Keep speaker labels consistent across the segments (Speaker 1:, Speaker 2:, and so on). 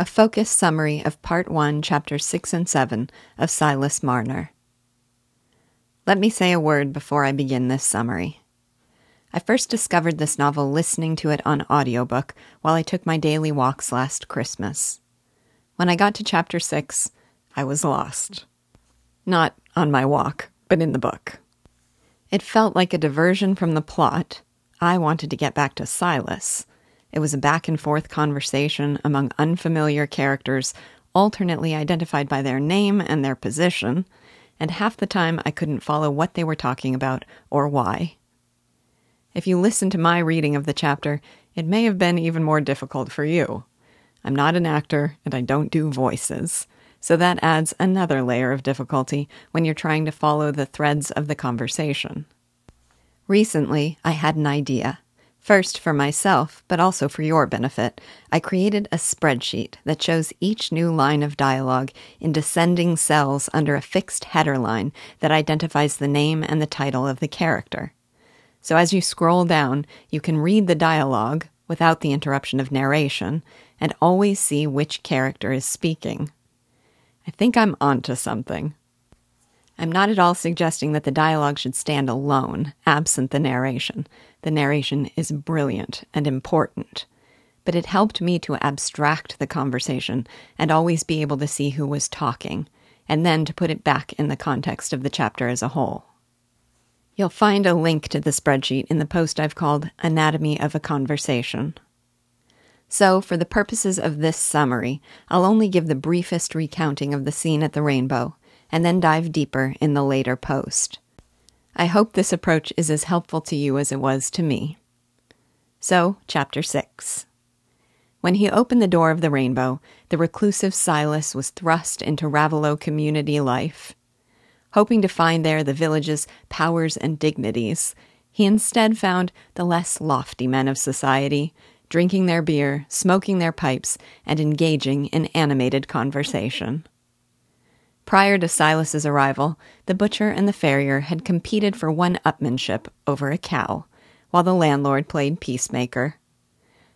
Speaker 1: a focused summary of Part 1, Chapters 6 and 7 of Silas Marner. Let me say a word before I begin this summary. I first discovered this novel listening to it on audiobook while I took my daily walks last Christmas. When I got to Chapter 6, I was lost. Not on my walk, but in the book. It felt like a diversion from the plot. I wanted to get back to Silas. It was a back and forth conversation among unfamiliar characters, alternately identified by their name and their position, and half the time I couldn't follow what they were talking about or why. If you listen to my reading of the chapter, it may have been even more difficult for you. I'm not an actor and I don't do voices, so that adds another layer of difficulty when you're trying to follow the threads of the conversation. Recently, I had an idea. First, for myself, but also for your benefit, I created a spreadsheet that shows each new line of dialogue in descending cells under a fixed header line that identifies the name and the title of the character. So as you scroll down, you can read the dialogue without the interruption of narration and always see which character is speaking. I think I'm onto something. I'm not at all suggesting that the dialogue should stand alone, absent the narration. The narration is brilliant and important. But it helped me to abstract the conversation and always be able to see who was talking, and then to put it back in the context of the chapter as a whole. You'll find a link to the spreadsheet in the post I've called Anatomy of a Conversation. So, for the purposes of this summary, I'll only give the briefest recounting of the scene at the rainbow, and then dive deeper in the later post. I hope this approach is as helpful to you as it was to me. So, Chapter 6. When he opened the door of the rainbow, the reclusive Silas was thrust into Raveloe community life. Hoping to find there the village's powers and dignities, he instead found the less lofty men of society, drinking their beer, smoking their pipes, and engaging in animated conversation. Prior to Silas's arrival, the butcher and the farrier had competed for one upmanship over a cow, while the landlord played peacemaker.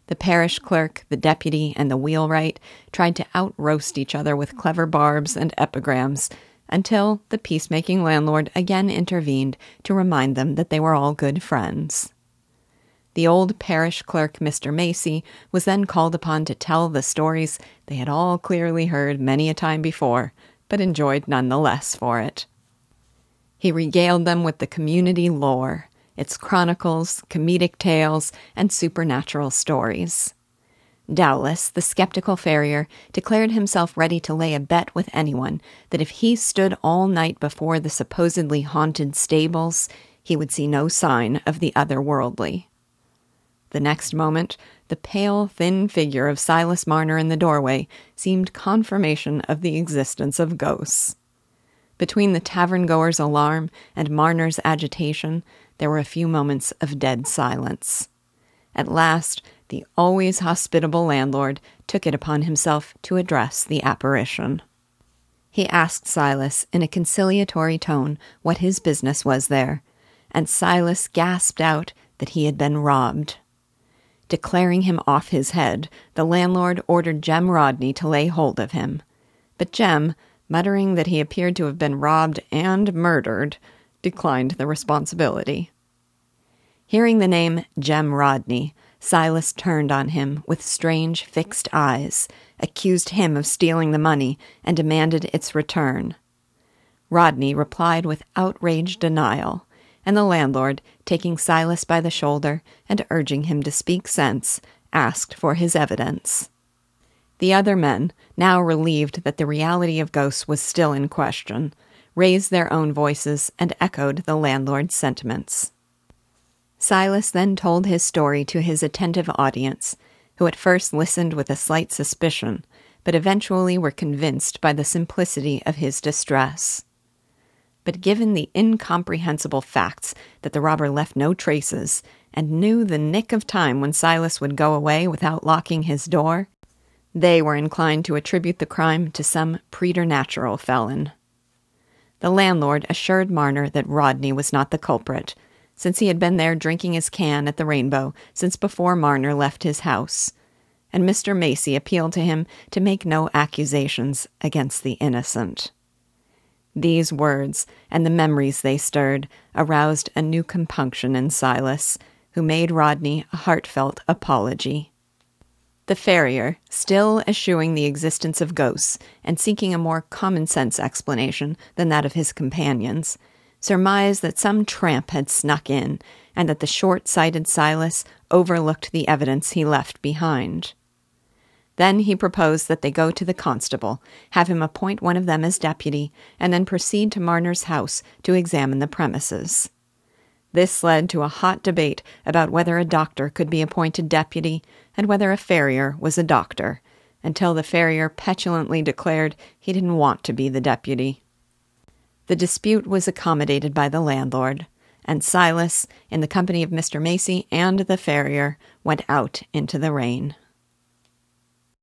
Speaker 1: The parish clerk, the deputy, and the wheelwright tried to out roast each other with clever barbs and epigrams until the peacemaking landlord again intervened to remind them that they were all good friends. The old parish clerk, Mr. Macy, was then called upon to tell the stories they had all clearly heard many a time before, but enjoyed none the less for it. He regaled them with the community lore, its chronicles, comedic tales, and supernatural stories. Doubtless, the skeptical farrier declared himself ready to lay a bet with anyone that if he stood all night before the supposedly haunted stables, he would see no sign of the otherworldly. The next moment, the pale, thin figure of Silas Marner in the doorway seemed confirmation of the existence of ghosts. Between the tavern goer's alarm and Marner's agitation, there were a few moments of dead silence. At last, the always hospitable landlord took it upon himself to address the apparition. He asked Silas in a conciliatory tone what his business was there, and Silas gasped out that he had been robbed. Declaring him off his head, the landlord ordered Jem Rodney to lay hold of him. But Jem, muttering that he appeared to have been robbed and murdered, declined the responsibility. Hearing the name Jem Rodney, Silas turned on him with strange, fixed eyes, accused him of stealing the money, and demanded its return. Rodney replied with outraged denial, and the landlord, taking Silas by the shoulder and urging him to speak sense, asked for his evidence. The other men, now relieved that the reality of ghosts was still in question, raised their own voices and echoed the landlord's sentiments. Silas then told his story to his attentive audience, who at first listened with a slight suspicion, but eventually were convinced by the simplicity of his distress. But given the incomprehensible facts that the robber left no traces and knew the nick of time when Silas would go away without locking his door, they were inclined to attribute the crime to some preternatural felon. The landlord assured Marner that Rodney was not the culprit, since he had been there drinking his can at the Rainbow since before Marner left his house, and Mr. Macy appealed to him to make no accusations against the innocent. These words and the memories they stirred aroused a new compunction in Silas, who made Rodney a heartfelt apology. The farrier, still eschewing the existence of ghosts and seeking a more common sense explanation than that of his companions, surmised that some tramp had snuck in and that the short sighted Silas overlooked the evidence he left behind. Then he proposed that they go to the constable, have him appoint one of them as deputy, and then proceed to Marner's house to examine the premises. This led to a hot debate about whether a doctor could be appointed deputy and whether a farrier was a doctor, until the farrier petulantly declared he didn't want to be the deputy. The dispute was accommodated by the landlord, and Silas, in the company of Mr. Macy and the farrier, went out into the rain.